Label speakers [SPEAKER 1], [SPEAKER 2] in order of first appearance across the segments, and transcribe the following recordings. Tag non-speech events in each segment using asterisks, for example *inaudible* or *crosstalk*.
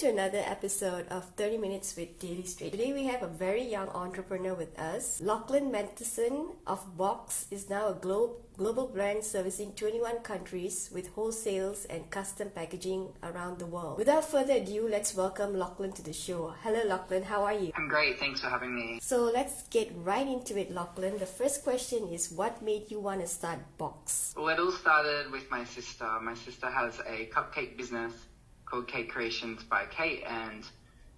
[SPEAKER 1] to another episode of 30 Minutes with Daily Straight. Today we have a very young entrepreneur with us. Lachlan Matheson of Box is now a glo- global brand servicing 21 countries with wholesales and custom packaging around the world. Without further ado, let's welcome Lachlan to the show. Hello Lachlan, how are you?
[SPEAKER 2] I'm great, thanks for having me.
[SPEAKER 1] So let's get right into it, Lachlan. The first question is what made you want to start Box?
[SPEAKER 2] Well, it all started with my sister. My sister has a cupcake business called Cake Creations by Kate, and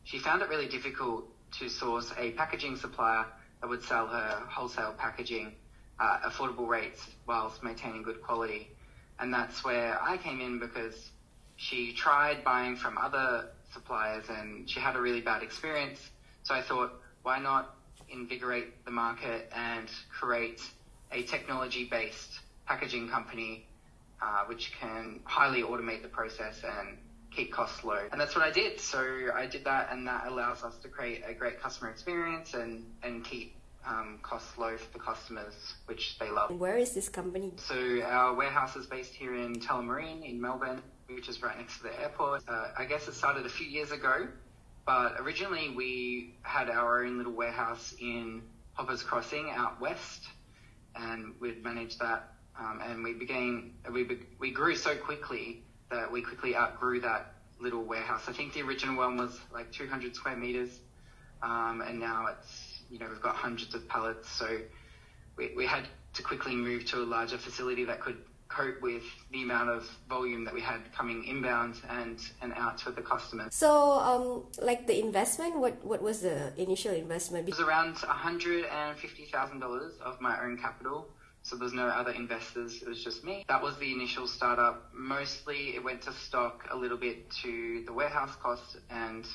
[SPEAKER 2] she found it really difficult to source a packaging supplier that would sell her wholesale packaging at affordable rates whilst maintaining good quality. And that's where I came in because she tried buying from other suppliers and she had a really bad experience. So I thought, why not invigorate the market and create a technology based packaging company uh, which can highly automate the process and keep costs low. And that's what I did. So I did that, and that allows us to create a great customer experience and, and keep um, costs low for the customers, which they love.
[SPEAKER 1] Where is this company?
[SPEAKER 2] So our warehouse is based here in Tullamarine in Melbourne, which is right next to the airport. Uh, I guess it started a few years ago, but originally we had our own little warehouse in Hoppers Crossing out west, and we'd managed that. Um, and we began, we, we grew so quickly that we quickly outgrew that little warehouse. I think the original one was like 200 square meters, um, and now it's you know we've got hundreds of pallets. So we, we had to quickly move to a larger facility that could cope with the amount of volume that we had coming inbound and and out to the customers.
[SPEAKER 1] So, um, like the investment, what what was the initial investment?
[SPEAKER 2] It was around hundred and fifty thousand dollars of my own capital. So there's no other investors. It was just me. That was the initial startup. Mostly it went to stock, a little bit to the warehouse costs, and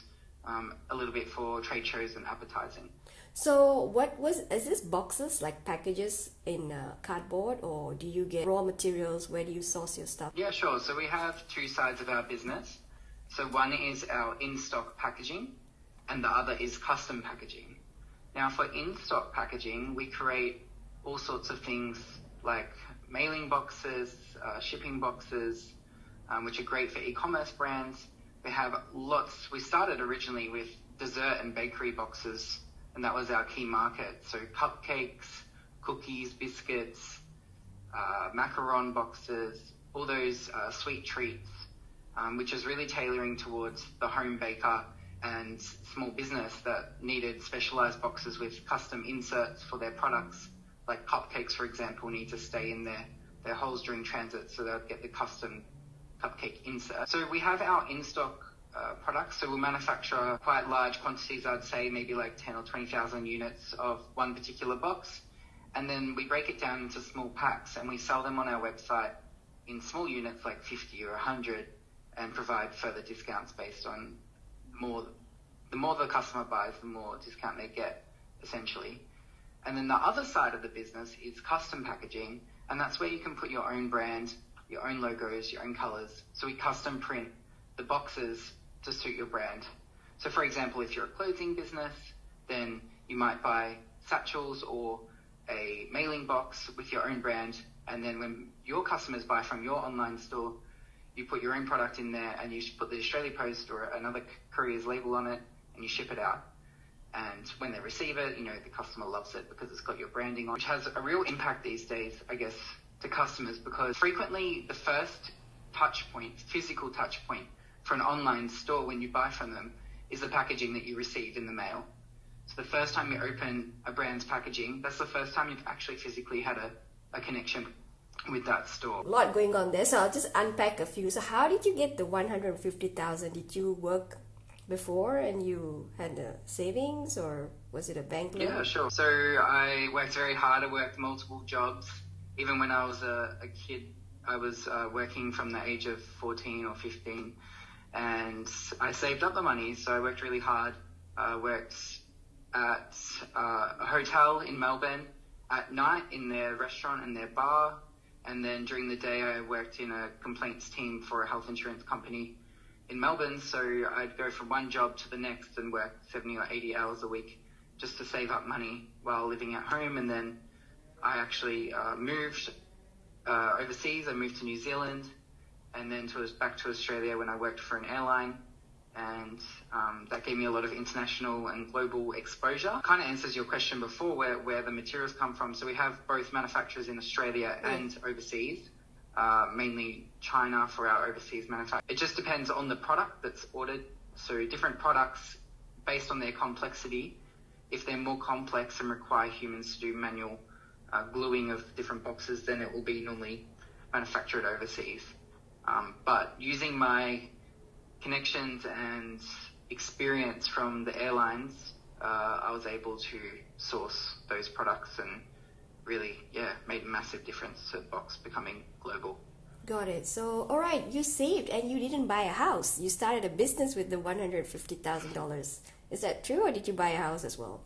[SPEAKER 2] um, a little bit for trade shows and advertising.
[SPEAKER 1] So what was is this boxes like packages in uh, cardboard or do you get raw materials? Where do you source your stuff?
[SPEAKER 2] Yeah, sure. So we have two sides of our business. So one is our in-stock packaging, and the other is custom packaging. Now for in-stock packaging, we create all sorts of things like mailing boxes, uh, shipping boxes, um, which are great for e-commerce brands. We have lots. We started originally with dessert and bakery boxes, and that was our key market. So cupcakes, cookies, biscuits, uh, macaron boxes, all those uh, sweet treats, um, which is really tailoring towards the home baker and small business that needed specialized boxes with custom inserts for their products like cupcakes, for example, need to stay in their, their holes during transit so they'll get the custom cupcake insert. So we have our in-stock uh, products. So we'll manufacture quite large quantities, I'd say maybe like 10 or 20,000 units of one particular box. And then we break it down into small packs and we sell them on our website in small units like 50 or 100 and provide further discounts based on more, the more the customer buys, the more discount they get essentially. And then the other side of the business is custom packaging, and that's where you can put your own brand, your own logos, your own colors. So we custom print the boxes to suit your brand. So for example, if you're a clothing business, then you might buy satchels or a mailing box with your own brand, and then when your customers buy from your online store, you put your own product in there and you put the Australia Post or another courier's label on it and you ship it out. And when they receive it, you know, the customer loves it because it's got your branding on, which has a real impact these days, I guess, to customers because frequently the first touch point, physical touch point for an online store when you buy from them is the packaging that you receive in the mail. So the first time you open a brand's packaging, that's the first time you've actually physically had a, a connection with that store.
[SPEAKER 1] A lot going on there, so I'll just unpack a few. So how did you get the 150,000? Did you work before and you had a savings or was it a bank loan?
[SPEAKER 2] Yeah, sure. So I worked very hard. I worked multiple jobs. Even when I was a, a kid, I was uh, working from the age of 14 or 15 and I saved up the money. So I worked really hard. I uh, worked at uh, a hotel in Melbourne at night in their restaurant and their bar. And then during the day, I worked in a complaints team for a health insurance company in Melbourne, so I'd go from one job to the next and work 70 or 80 hours a week just to save up money while living at home. And then I actually uh, moved uh, overseas. I moved to New Zealand and then to back to Australia when I worked for an airline. and um, that gave me a lot of international and global exposure. Kind of answers your question before where, where the materials come from. So we have both manufacturers in Australia and overseas, uh, mainly China for our overseas manufacture. It just depends on the product that's ordered. So different products based on their complexity. If they're more complex and require humans to do manual uh, gluing of different boxes, then it will be normally manufactured overseas. Um, but using my connections and experience from the airlines, uh, I was able to source those products and really, yeah, made a massive difference to Box becoming global.
[SPEAKER 1] Got it. So, all right, you saved and you didn't buy a house. You started a business with the $150,000. Is that true, or did you buy a house as well?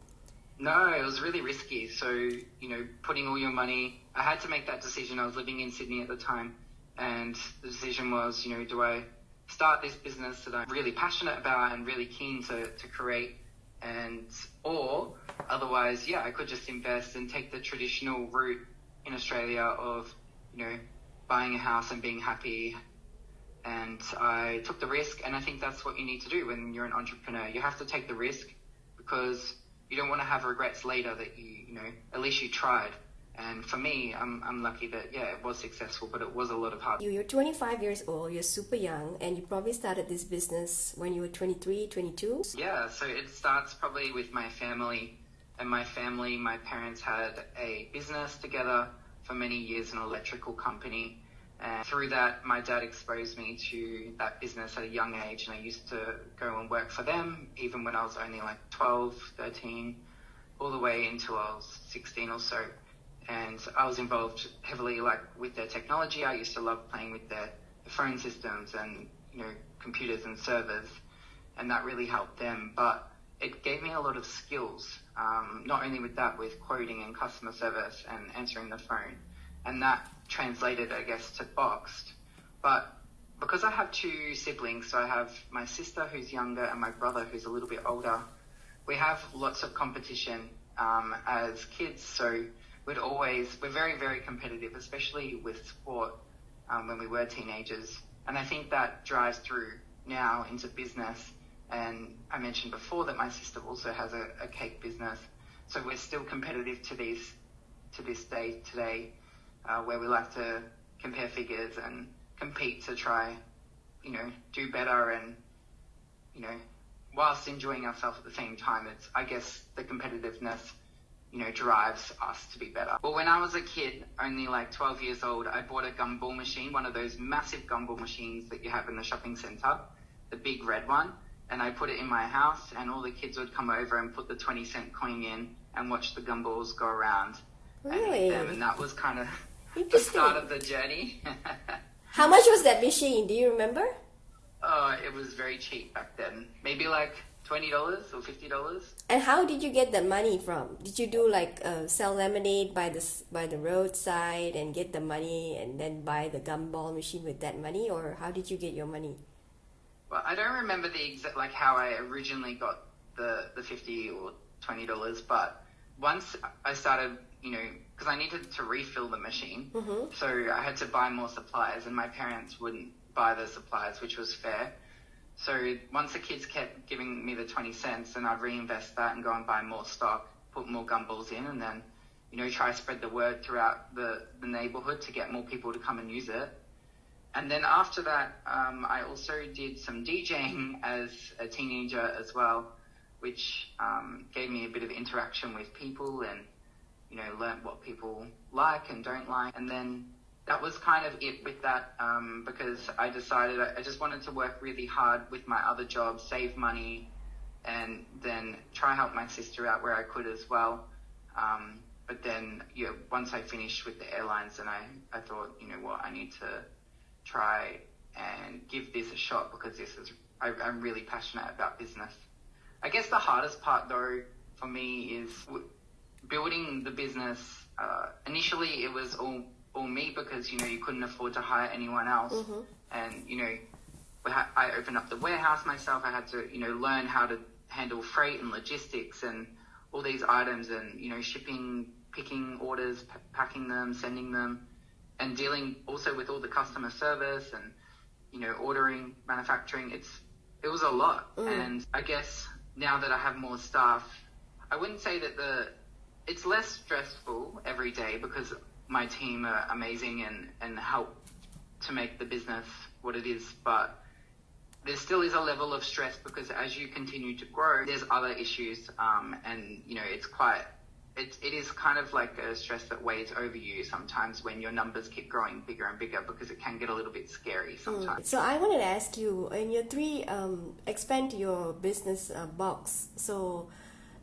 [SPEAKER 2] No, it was really risky. So, you know, putting all your money, I had to make that decision. I was living in Sydney at the time, and the decision was, you know, do I start this business that I'm really passionate about and really keen to, to create and or otherwise yeah I could just invest and take the traditional route in Australia of you know buying a house and being happy and I took the risk and I think that's what you need to do when you're an entrepreneur you have to take the risk because you don't want to have regrets later that you you know at least you tried and for me, I'm, I'm lucky that, yeah, it was successful, but it was a lot of hard.
[SPEAKER 1] You're 25 years old, you're super young, and you probably started this business when you were 23, 22?
[SPEAKER 2] Yeah, so it starts probably with my family. And my family, my parents had a business together for many years, an electrical company. And through that, my dad exposed me to that business at a young age, and I used to go and work for them, even when I was only like 12, 13, all the way until I was 16 or so and I was involved heavily like with their technology. I used to love playing with their phone systems and you know computers and servers, and that really helped them. But it gave me a lot of skills, um, not only with that, with quoting and customer service and answering the phone, and that translated, I guess, to Boxxed. But because I have two siblings, so I have my sister who's younger and my brother who's a little bit older. We have lots of competition um, as kids, so we'd always, we're very, very competitive, especially with sport um, when we were teenagers. And I think that drives through now into business. And I mentioned before that my sister also has a, a cake business. So we're still competitive to these, to this day today, uh, where we like to compare figures and compete to try, you know, do better and, you know, whilst enjoying ourselves at the same time. It's, I guess, the competitiveness you know, drives us to be better. Well, when I was a kid, only like 12 years old, I bought a gumball machine, one of those massive gumball machines that you have in the shopping center, the big red one. And I put it in my house, and all the kids would come over and put the 20 cent coin in and watch the gumballs go around.
[SPEAKER 1] Really?
[SPEAKER 2] And, and that was kind of *laughs* the start of the journey. *laughs*
[SPEAKER 1] How much was that machine? Do you remember?
[SPEAKER 2] Oh, it was very cheap back then. Maybe like twenty dollars or fifty dollars.
[SPEAKER 1] And how did you get the money from? Did you do like uh, sell lemonade by the by the roadside and get the money and then buy the gumball machine with that money, or how did you get your money?
[SPEAKER 2] Well, I don't remember the exact like how I originally got the the fifty or twenty dollars, but once I started, you know, because I needed to refill the machine, mm-hmm. so I had to buy more supplies, and my parents wouldn't buy the supplies, which was fair. So once the kids kept giving me the 20 cents, then I'd reinvest that and go and buy more stock, put more gumballs in, and then, you know, try to spread the word throughout the, the neighborhood to get more people to come and use it. And then after that, um, I also did some DJing as a teenager as well, which um, gave me a bit of interaction with people and, you know, learned what people like and don't like. And then that was kind of it with that um, because I decided I just wanted to work really hard with my other job, save money, and then try help my sister out where I could as well. Um, but then, yeah, once I finished with the airlines, and I, I thought, you know what, I need to try and give this a shot because this is I, I'm really passionate about business. I guess the hardest part though for me is w- building the business. Uh, initially, it was all or me because you know you couldn't afford to hire anyone else, mm-hmm. and you know I opened up the warehouse myself. I had to you know learn how to handle freight and logistics and all these items and you know shipping, picking orders, p- packing them, sending them, and dealing also with all the customer service and you know ordering, manufacturing. It's it was a lot. And I guess now that I have more staff, I wouldn't say that the it's less stressful every day because my team are amazing and, and help to make the business what it is, but there still is a level of stress because as you continue to grow, there's other issues, um, and you know it's quite it, it is kind of like a stress that weighs over you sometimes when your numbers keep growing bigger and bigger because it can get a little bit scary sometimes.
[SPEAKER 1] So I wanted to ask you in your three um, expand your business uh, box. So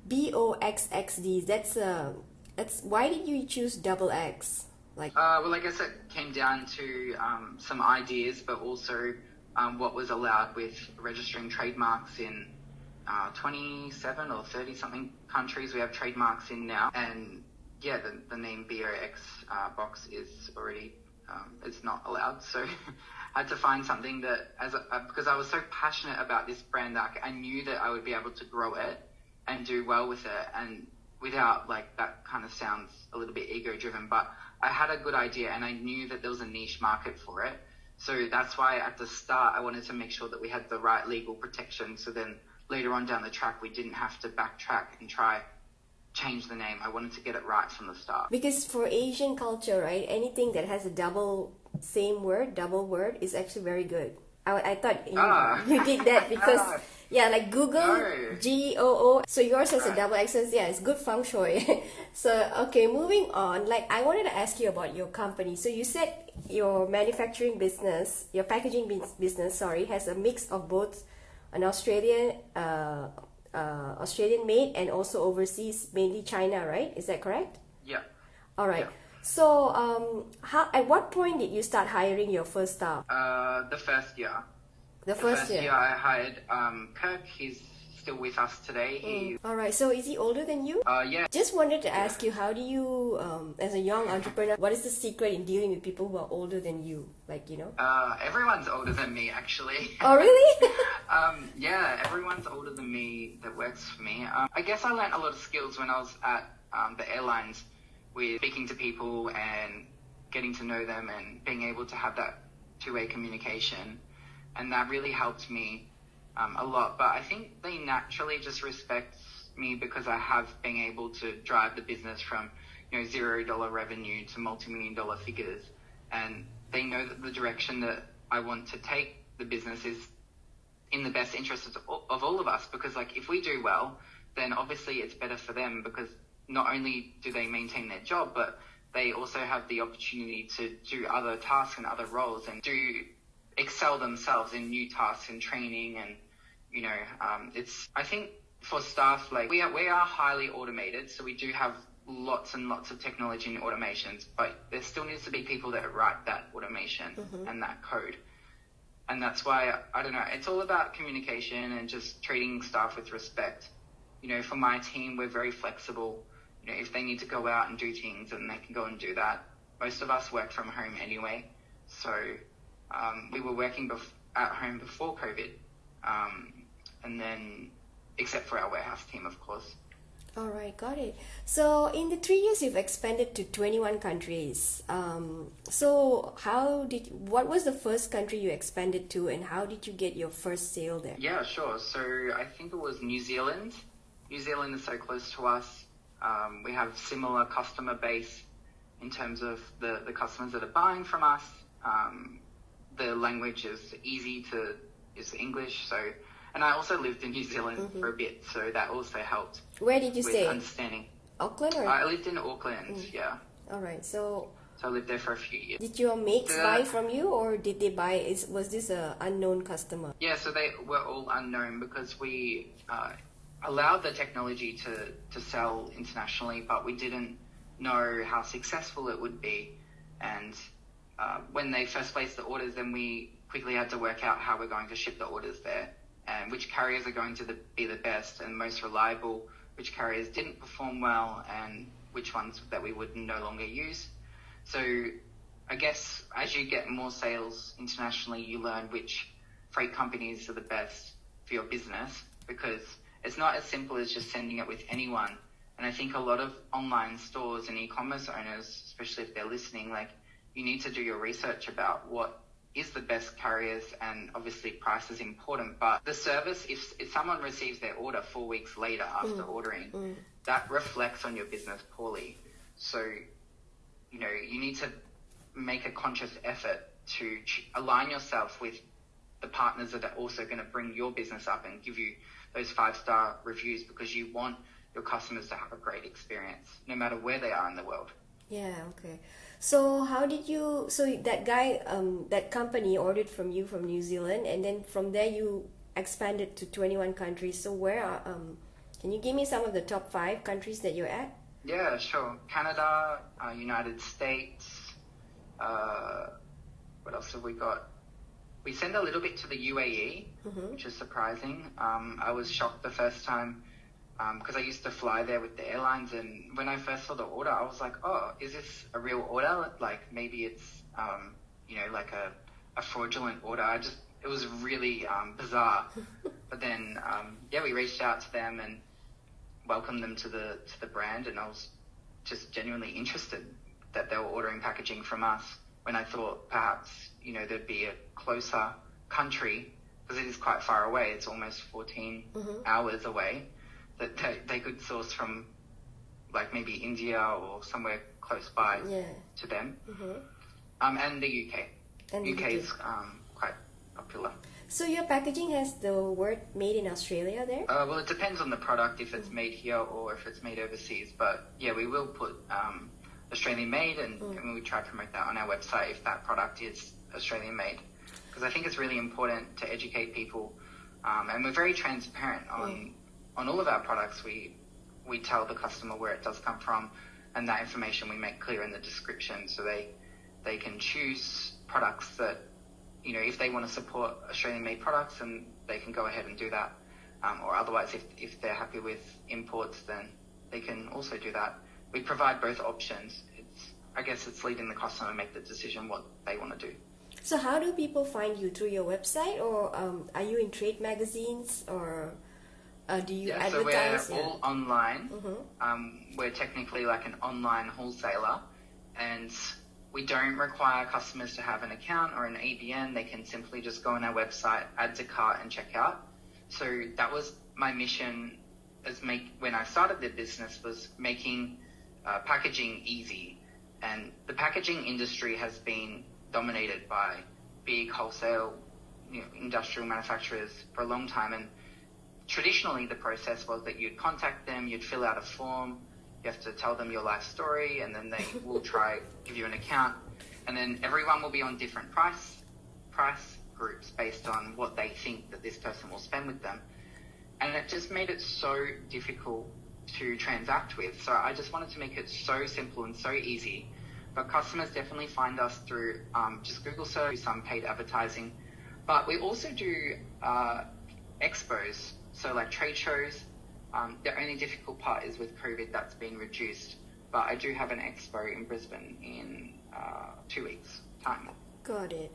[SPEAKER 1] B O X X D. That's uh, that's why did you choose double X? Like
[SPEAKER 2] Uh, well, I guess it came down to um, some ideas, but also um, what was allowed with registering trademarks in uh, 27 or 30 something countries. We have trademarks in now, and yeah, the, the name BOX uh, box is already um, it's not allowed. So *laughs* I had to find something that as a, uh, because I was so passionate about this brand I knew that I would be able to grow it and do well with it, and without like that kind of sounds a little bit ego driven, but I had a good idea and I knew that there was a niche market for it. So that's why at the start I wanted to make sure that we had the right legal protection. So then later on down the track we didn't have to backtrack and try change the name. I wanted to get it right from the start.
[SPEAKER 1] because for Asian culture, right, anything that has a double same word, double word, is actually very good. I, I thought you,
[SPEAKER 2] Ah. *laughs*
[SPEAKER 1] you did that because *laughs*
[SPEAKER 2] Ah.
[SPEAKER 1] yeah, like Google
[SPEAKER 2] No.
[SPEAKER 1] G O O. So yours has a
[SPEAKER 2] Right.
[SPEAKER 1] double access. Yeah, it's good feng shui. *laughs* so okay, moving on. Like I wanted to ask you about your company. So you said your manufacturing business, your packaging business, sorry, has a mix of both an Australian, uh, uh, Australian made and also overseas, mainly China, right? Is that correct?
[SPEAKER 2] Yeah.
[SPEAKER 1] All right.
[SPEAKER 2] Yeah.
[SPEAKER 1] So, um, how at what point did you start hiring your first staff?
[SPEAKER 2] Uh, the first year.
[SPEAKER 1] The
[SPEAKER 2] The
[SPEAKER 1] first, year.
[SPEAKER 2] I hired um, Kirk. He's still with us today. He,
[SPEAKER 1] All right. So, is he older than you?
[SPEAKER 2] uh, yeah.
[SPEAKER 1] Just wanted to ask you, how do you, um, as a young entrepreneur, what is the secret in dealing with people who are older than you? Like, you know?
[SPEAKER 2] Uh, everyone's older than me, actually.
[SPEAKER 1] Oh, really? *laughs*
[SPEAKER 2] everyone's older than me that works for me. Um, I guess I learned a lot of skills when I was at um, the airlines with speaking to people and getting to know them and being able to have that two-way communication. And that really helped me um, a lot. But I think they naturally just respect me because I have been able to drive the business from, you know, zero dollar revenue to multi-million dollar figures. And they know that the direction that I want to take the business is in the best interest of all, of all of us because like if we do well then obviously it's better for them because not only do they maintain their job but they also have the opportunity to do other tasks and other roles and do excel themselves in new tasks and training and you know um, it's i think for staff like we are we are highly automated so we do have lots and lots of technology and automations but there still needs to be people that write that automation and that code and that's why I don't know. It's all about communication and just treating staff with respect. You know, for my team, we're very flexible. You know, if they need to go out and do things, then they can go and do that. Most of us work from home anyway, so um, we were working bef- at home before COVID, um, and then except for our warehouse team, of course.
[SPEAKER 1] All right, got it. So, in the three years, you've expanded to 21 countries. Um, so, how did what was the first country you expanded to, and how did you get your first sale there?
[SPEAKER 2] Yeah, sure. So I think it was New Zealand. New Zealand is so close to us. Um, we have similar customer base in terms of the, the customers that are buying from us. Um, the language is easy to is English. So, and I also lived in New Zealand for a bit, so that also helped
[SPEAKER 1] Where did you stay?
[SPEAKER 2] understanding.
[SPEAKER 1] Auckland, or
[SPEAKER 2] I lived in Auckland, yeah.
[SPEAKER 1] all right. So,
[SPEAKER 2] So I lived there for a few years.
[SPEAKER 1] did your mates
[SPEAKER 2] Yeah.
[SPEAKER 1] buy from you, or did they buy? Is was this a unknown customer?
[SPEAKER 2] Yeah, so they were all unknown because we uh, allowed the technology to, to sell internationally, but we didn't know how successful it would be. And uh, when they first placed the orders, then we quickly had to work out how we're going to ship the orders there and which carriers are going to the, be the best and most reliable, which carriers didn't perform well, and which ones that we would no longer use. So I guess as you get more sales internationally, you learn which freight companies are the best for your business because it's not as simple as just sending it with anyone. And I think a lot of online stores and e-commerce owners, especially if they're listening, like you need to do your research about what is the best carriers and obviously price is important but the service if, if someone receives their order four weeks later after mm. ordering mm. that reflects on your business poorly. So you know you need to make a conscious effort to ch- align yourself with the partners that are also going to bring your business up and give you those five star reviews because you want your customers to have a great experience no matter where they are in the world.
[SPEAKER 1] Yeah, okay. So how did you? So that guy, um, that company ordered from you from New Zealand, and then from there you expanded to twenty one countries. So where are? Um, can you give me some of the top five countries that you're at?
[SPEAKER 2] Yeah, sure. Canada, uh, United States. Uh, what else have we got? We send a little bit to the UAE, which is surprising. Um, I was shocked the first time because I used to fly there with the airlines, and when I first saw the order, I was like, "Oh, is this a real order? Like maybe it's um, you know like a, a fraudulent order." I just it was really um, bizarre. *laughs* but then um, yeah, we reached out to them and welcomed them to the to the brand, and I was just genuinely interested that they were ordering packaging from us when I thought perhaps you know there'd be a closer country because it is quite far away. It's almost 14 hours away that they, they could source from like maybe India or somewhere close by
[SPEAKER 1] Yeah.
[SPEAKER 2] to them.
[SPEAKER 1] hmm
[SPEAKER 2] Um, and the UK.
[SPEAKER 1] And the
[SPEAKER 2] UK,
[SPEAKER 1] UK.
[SPEAKER 2] is um, quite popular.
[SPEAKER 1] So your packaging has the word "made in Australia" there.
[SPEAKER 2] Uh, well, it depends on the product if it's made here or if it's made overseas. But yeah, we will put um, Australian made, and, and we try to promote that on our website if that product is Australian made, because I think it's really important to educate people, um, and we're very transparent on on all of our products. We we tell the customer where it does come from, and that information we make clear in the description, so they they can choose products that you know, if they want to support Australian made products, and they can go ahead and do that. Um, or otherwise, if, if they're happy with imports, then they can also do that. We provide both options. It's, I guess it's leading the customer to make the decision what they want to do.
[SPEAKER 1] So how do people find you through your website, or um, are you in trade magazines, or uh, do you
[SPEAKER 2] Yeah, so we're? All online.
[SPEAKER 1] Mhm.
[SPEAKER 2] Um, we're technically like an online wholesaler, and we don't require customers to have an account or an ABN. They can simply just go on our website, add to cart, and check out. So that was my mission as make when I started the business was making uh, packaging easy, and the packaging industry has been dominated by big wholesale you know, industrial manufacturers for a long time, and traditionally the process was that you'd contact them, you'd fill out a form, you have to tell them your life story, and then they *laughs* will try give you an account, and then everyone will be on different price price groups based on what they think that this person will spend with them, and it just made it so difficult to transact with. So I just wanted to make it so simple and so easy. But customers definitely find us through um, just Google search, some paid advertising. But we also do uh, expos, so like trade shows. Um, the only difficult part is with COVID that's been reduced. But I do have an expo in Brisbane in uh, two weeks' time.
[SPEAKER 1] Got it.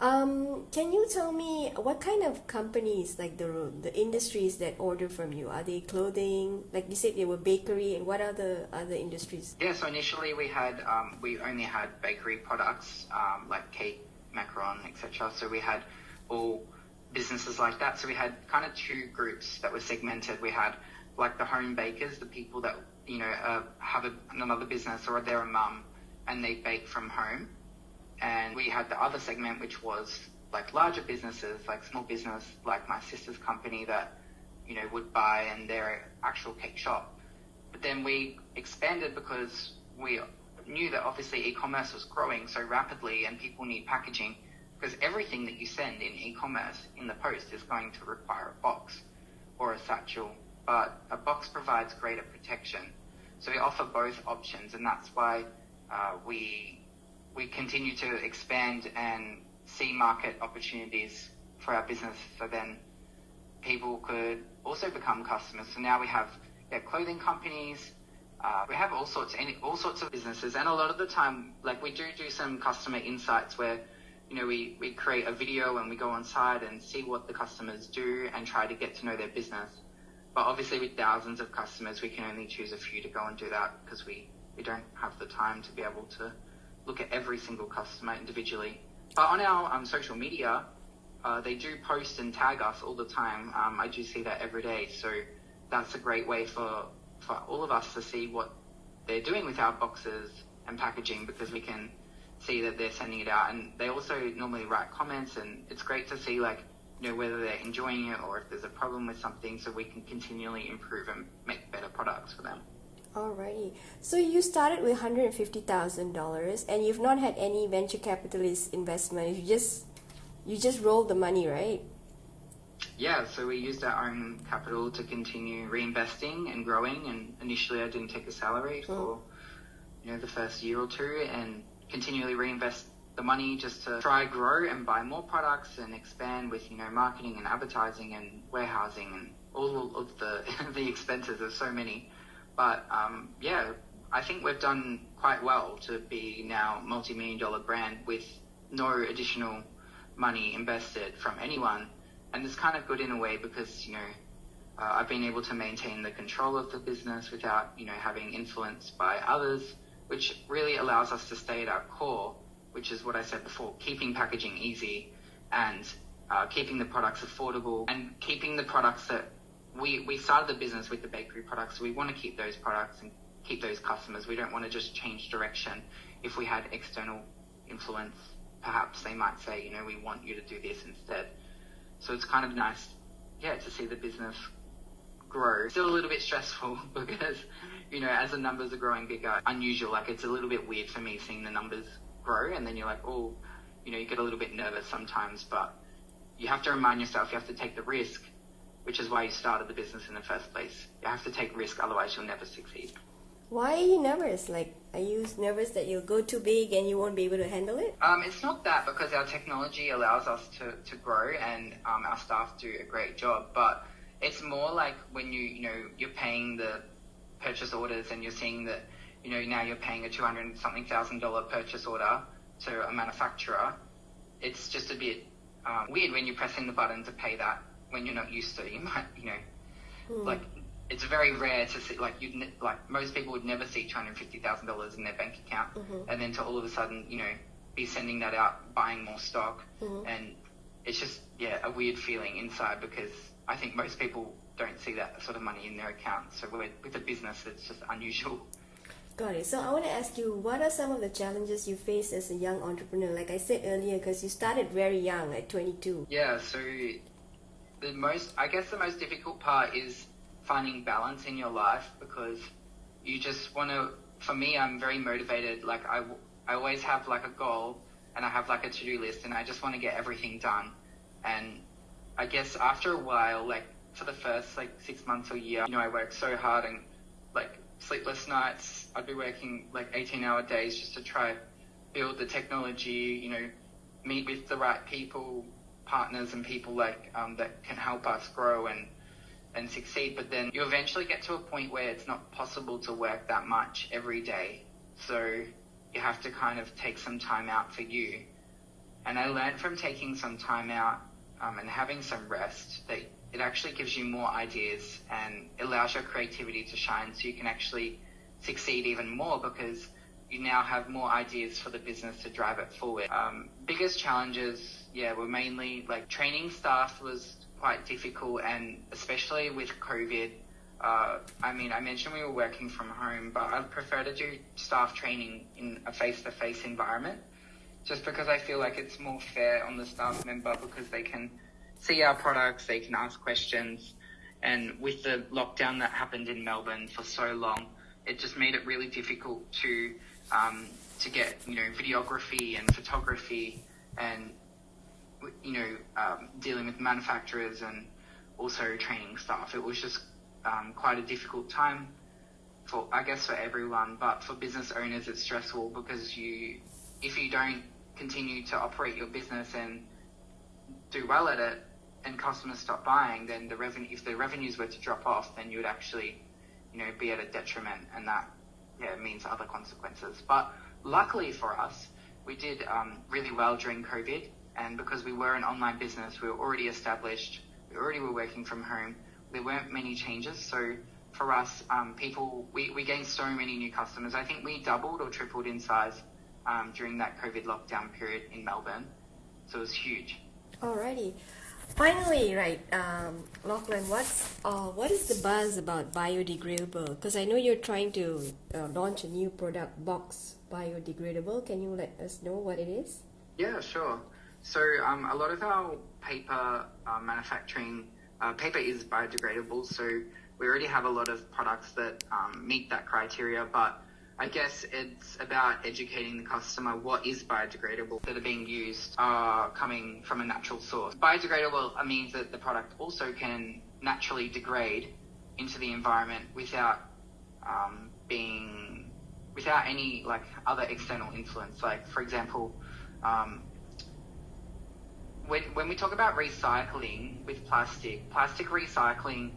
[SPEAKER 1] Um, can you tell me what kind of companies, like the the industries that order from you? Are they clothing? Like you said, they were bakery, and what are the other industries?
[SPEAKER 2] Yeah, so initially we had um, we only had bakery products um, like cake, macaron, etc. So we had all businesses like that. So we had kind of two groups that were segmented. We had like the home bakers, the people that you know uh, have a, another business or they're a mum and they bake from home. And we had the other segment, which was like larger businesses, like small business, like my sister's company that you know would buy and their actual cake shop. But then we expanded because we knew that obviously e-commerce was growing so rapidly and people need packaging because everything that you send in e-commerce in the post is going to require a box or a satchel. But a box provides greater protection. So we offer both options and that's why uh, we we continue to expand and see market opportunities for our business so then people could also become customers. So now we have yeah, clothing companies, uh, we have all sorts, any, all sorts of businesses, and a lot of the time, like we do do some customer insights where, you know, we, we create a video and we go on site and see what the customers do and try to get to know their business. But obviously, with thousands of customers, we can only choose a few to go and do that because we, we don't have the time to be able to look at every single customer individually. but on our um, social media, uh, they do post and tag us all the time. Um, I do see that every day, so that's a great way for for all of us to see what they're doing with our boxes and packaging because we can see that they're sending it out. And they also normally write comments, and it's great to see like you know whether they're enjoying it or if there's a problem with something, so we can continually improve and make better products for them.
[SPEAKER 1] Alrighty. So you started with hundred and fifty thousand dollars, and you've not had any venture capitalist investment. You just you just rolled the money, right?
[SPEAKER 2] Yeah. So we used our own capital to continue reinvesting and growing. And initially, I didn't take a salary for mm. you know the first year or two, and continually reinvest the money just to try grow and buy more products and expand with you know marketing and advertising and warehousing and all of the *laughs* the expenses. There's so many, but um, yeah, I think we've done quite well to be now multi-million dollar brand with no additional money invested from anyone, and it's kind of good in a way because you know. Uh, I've been able to maintain the control of the business without, you know, having influence by others which really allows us to stay at our core, which is what I said before, keeping packaging easy and uh, keeping the products affordable and keeping the products that we, we started the business with the bakery products. We want to keep those products and keep those customers. We don't want to just change direction. If we had external influence, perhaps they might say, you know, we want you to do this instead. So it's kind of nice, yeah, to see the business grow. Still a little bit stressful *laughs* because, you know, as the numbers are growing bigger, unusual. Like it's a little bit weird for me seeing the numbers grow and then you're like, oh, you know, you get a little bit nervous sometimes, but you have to remind yourself you have to take the risk, which is why you started the business in the first place. You have to take risk, otherwise you'll never succeed.
[SPEAKER 1] Why are you nervous? Like, are you nervous that you'll go too big and you won't be able to handle it?
[SPEAKER 2] Um, it's not that because our technology allows us to, to grow and um, our staff do a great job, but it's more like when you, you know, you're paying the purchase orders and you're seeing that, you know, now you're paying a 200 something thousand dollar purchase order to a manufacturer. It's just a bit um, weird when you're pressing the button to pay that when you're not used to. *laughs* You might, you know, mm. like it's very rare to see like you like most people would never see two hundred fifty thousand dollars in their bank account, mm-hmm. and then to all of a sudden you know be sending that out, buying more stock, mm-hmm. and it's just yeah a weird feeling inside because I think most people don't see that sort of money in their account. So with a business, it's just unusual.
[SPEAKER 1] Got it. So I want to ask you, what are some of the challenges you face as a young entrepreneur? Like I said earlier, because you started very young, at 22.
[SPEAKER 2] Yeah. So the most, I guess, the most difficult part is finding balance in your life because you just want to. For me, I'm very motivated. Like I, I always have like a goal and I have like a to-do list and I just want to get everything done. And I guess after a while, like for the first like six months or year, you know, I worked so hard and like sleepless nights. I'd be working like 18 hour days just to try build the technology, you know, meet with the right people, partners and people like um, that can help us grow and and succeed. But then you eventually get to a point where it's not possible to work that much every day. So you have to kind of take some time out for you. And I learned from taking some time out um, and having some rest, that it actually gives you more ideas and allows your creativity to shine so you can actually succeed even more because you now have more ideas for the business to drive it forward. Um, biggest challenges, yeah, were mainly like training staff was quite difficult and especially with COVID. Uh, I mean, I mentioned we were working from home, but I'd prefer to do staff training in a face-to-face environment just because I feel like it's more fair on the staff member because they can see our products, they can ask questions. And with the lockdown that happened in Melbourne for so long, it just made it really difficult to um, to get you know videography and photography and you know um, dealing with manufacturers and also training staff. It was just um, quite a difficult time for I guess for everyone, but for business owners it's stressful because you if you don't continue to operate your business and do well at it and customers stop buying, then the revenue, if the revenues were to drop off, then you would actually, you know, be at a detriment and that, yeah, means other consequences. But luckily for us, we did um, really well during COVID and because we were an online business, we were already established, we already were working from home, there weren't many changes. So for us, um, people, we, we gained so many new customers. I think we doubled or tripled in size um, during that COVID lockdown period in Melbourne. So it was huge.
[SPEAKER 1] Alrighty. Finally, right, um, Lachlan, what's uh, what is the buzz about biodegradable? Because I know you're trying to uh, launch a new product, Box Biodegradable. Can you let us know what it is?
[SPEAKER 2] Yeah, sure. So um, a lot of our paper uh, manufacturing, uh, paper is biodegradable. So we already have a lot of products that um, meet that criteria, but I guess it's about educating the customer what is biodegradable that are being used are coming from a natural source. Biodegradable means that the product also can naturally degrade into the environment without um, being without any like other external influence. Like for example, um, when when we talk about recycling with plastic, plastic recycling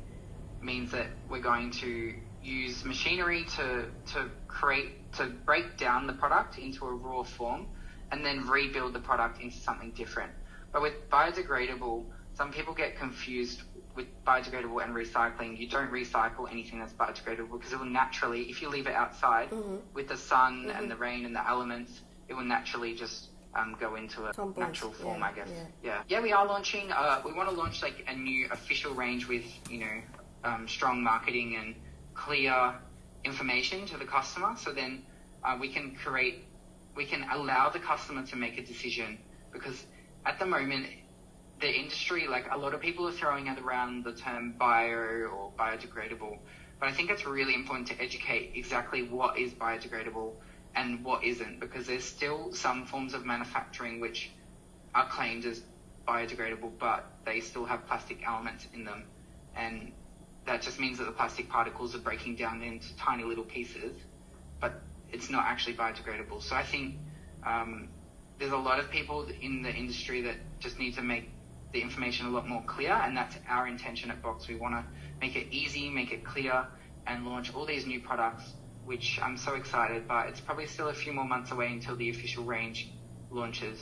[SPEAKER 2] means that we're going to use machinery to, to create, to break down the product into a raw form and then rebuild the product into something different. But with biodegradable, some people get confused with biodegradable and recycling. You don't recycle anything that's biodegradable because it will naturally, if you leave it outside mm-hmm. with the sun mm-hmm. and the rain and the elements, it will naturally just um, go into a Compost, natural form,
[SPEAKER 1] yeah,
[SPEAKER 2] I guess.
[SPEAKER 1] Yeah.
[SPEAKER 2] yeah. yeah, we are launching. Uh, we want to launch like a new official range with you know um, strong marketing and clear information to the customer. So then uh, we can create, we can allow the customer to make a decision because at the moment, the industry, like a lot of people are throwing around the term bio or biodegradable, but I think it's really important to educate exactly what is biodegradable and what isn't because there's still some forms of manufacturing which are claimed as biodegradable, but they still have plastic elements in them. And that just means that the plastic particles are breaking down into tiny little pieces, but it's not actually biodegradable. So I think um, there's a lot of people in the industry that just need to make the information a lot more clear, and that's our intention at Box. We want to make it easy, make it clear, and launch all these new products, which I'm so excited. But it's probably still a few more months away until the official range launches.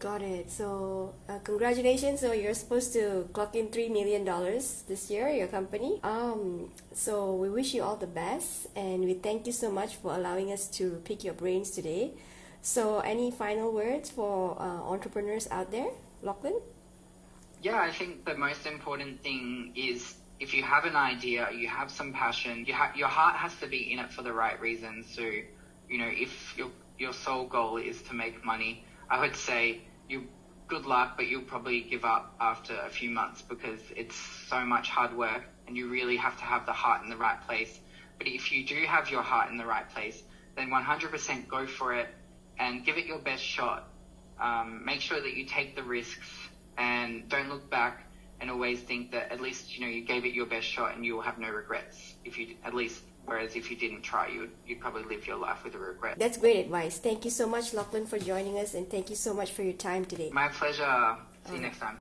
[SPEAKER 1] Got it. So, uh, congratulations. So, you're supposed to clock in $3 million this year, your company. Um, so, we wish you all the best and we thank you so much for allowing us to pick your brains today. So, any final words for uh, entrepreneurs out there, Lachlan?
[SPEAKER 2] Yeah, I think the most important thing is if you have an idea, you have some passion, you ha- your heart has to be in it for the right reasons. So, you know, if your, your sole goal is to make money, I would say you good luck, but you'll probably give up after a few months because it's so much hard work and you really have to have the heart in the right place. But if you do have your heart in the right place, then 100% go for it and give it your best shot. Um, make sure that you take the risks and don't look back and always think that at least you know you gave it your best shot and you will have no regrets if you at least Whereas if you didn't try, you'd, you'd probably live your life with a regret.
[SPEAKER 1] That's great advice. Thank you so much, Lachlan, for joining us, and thank you so much for your time today.
[SPEAKER 2] My pleasure. See you next time.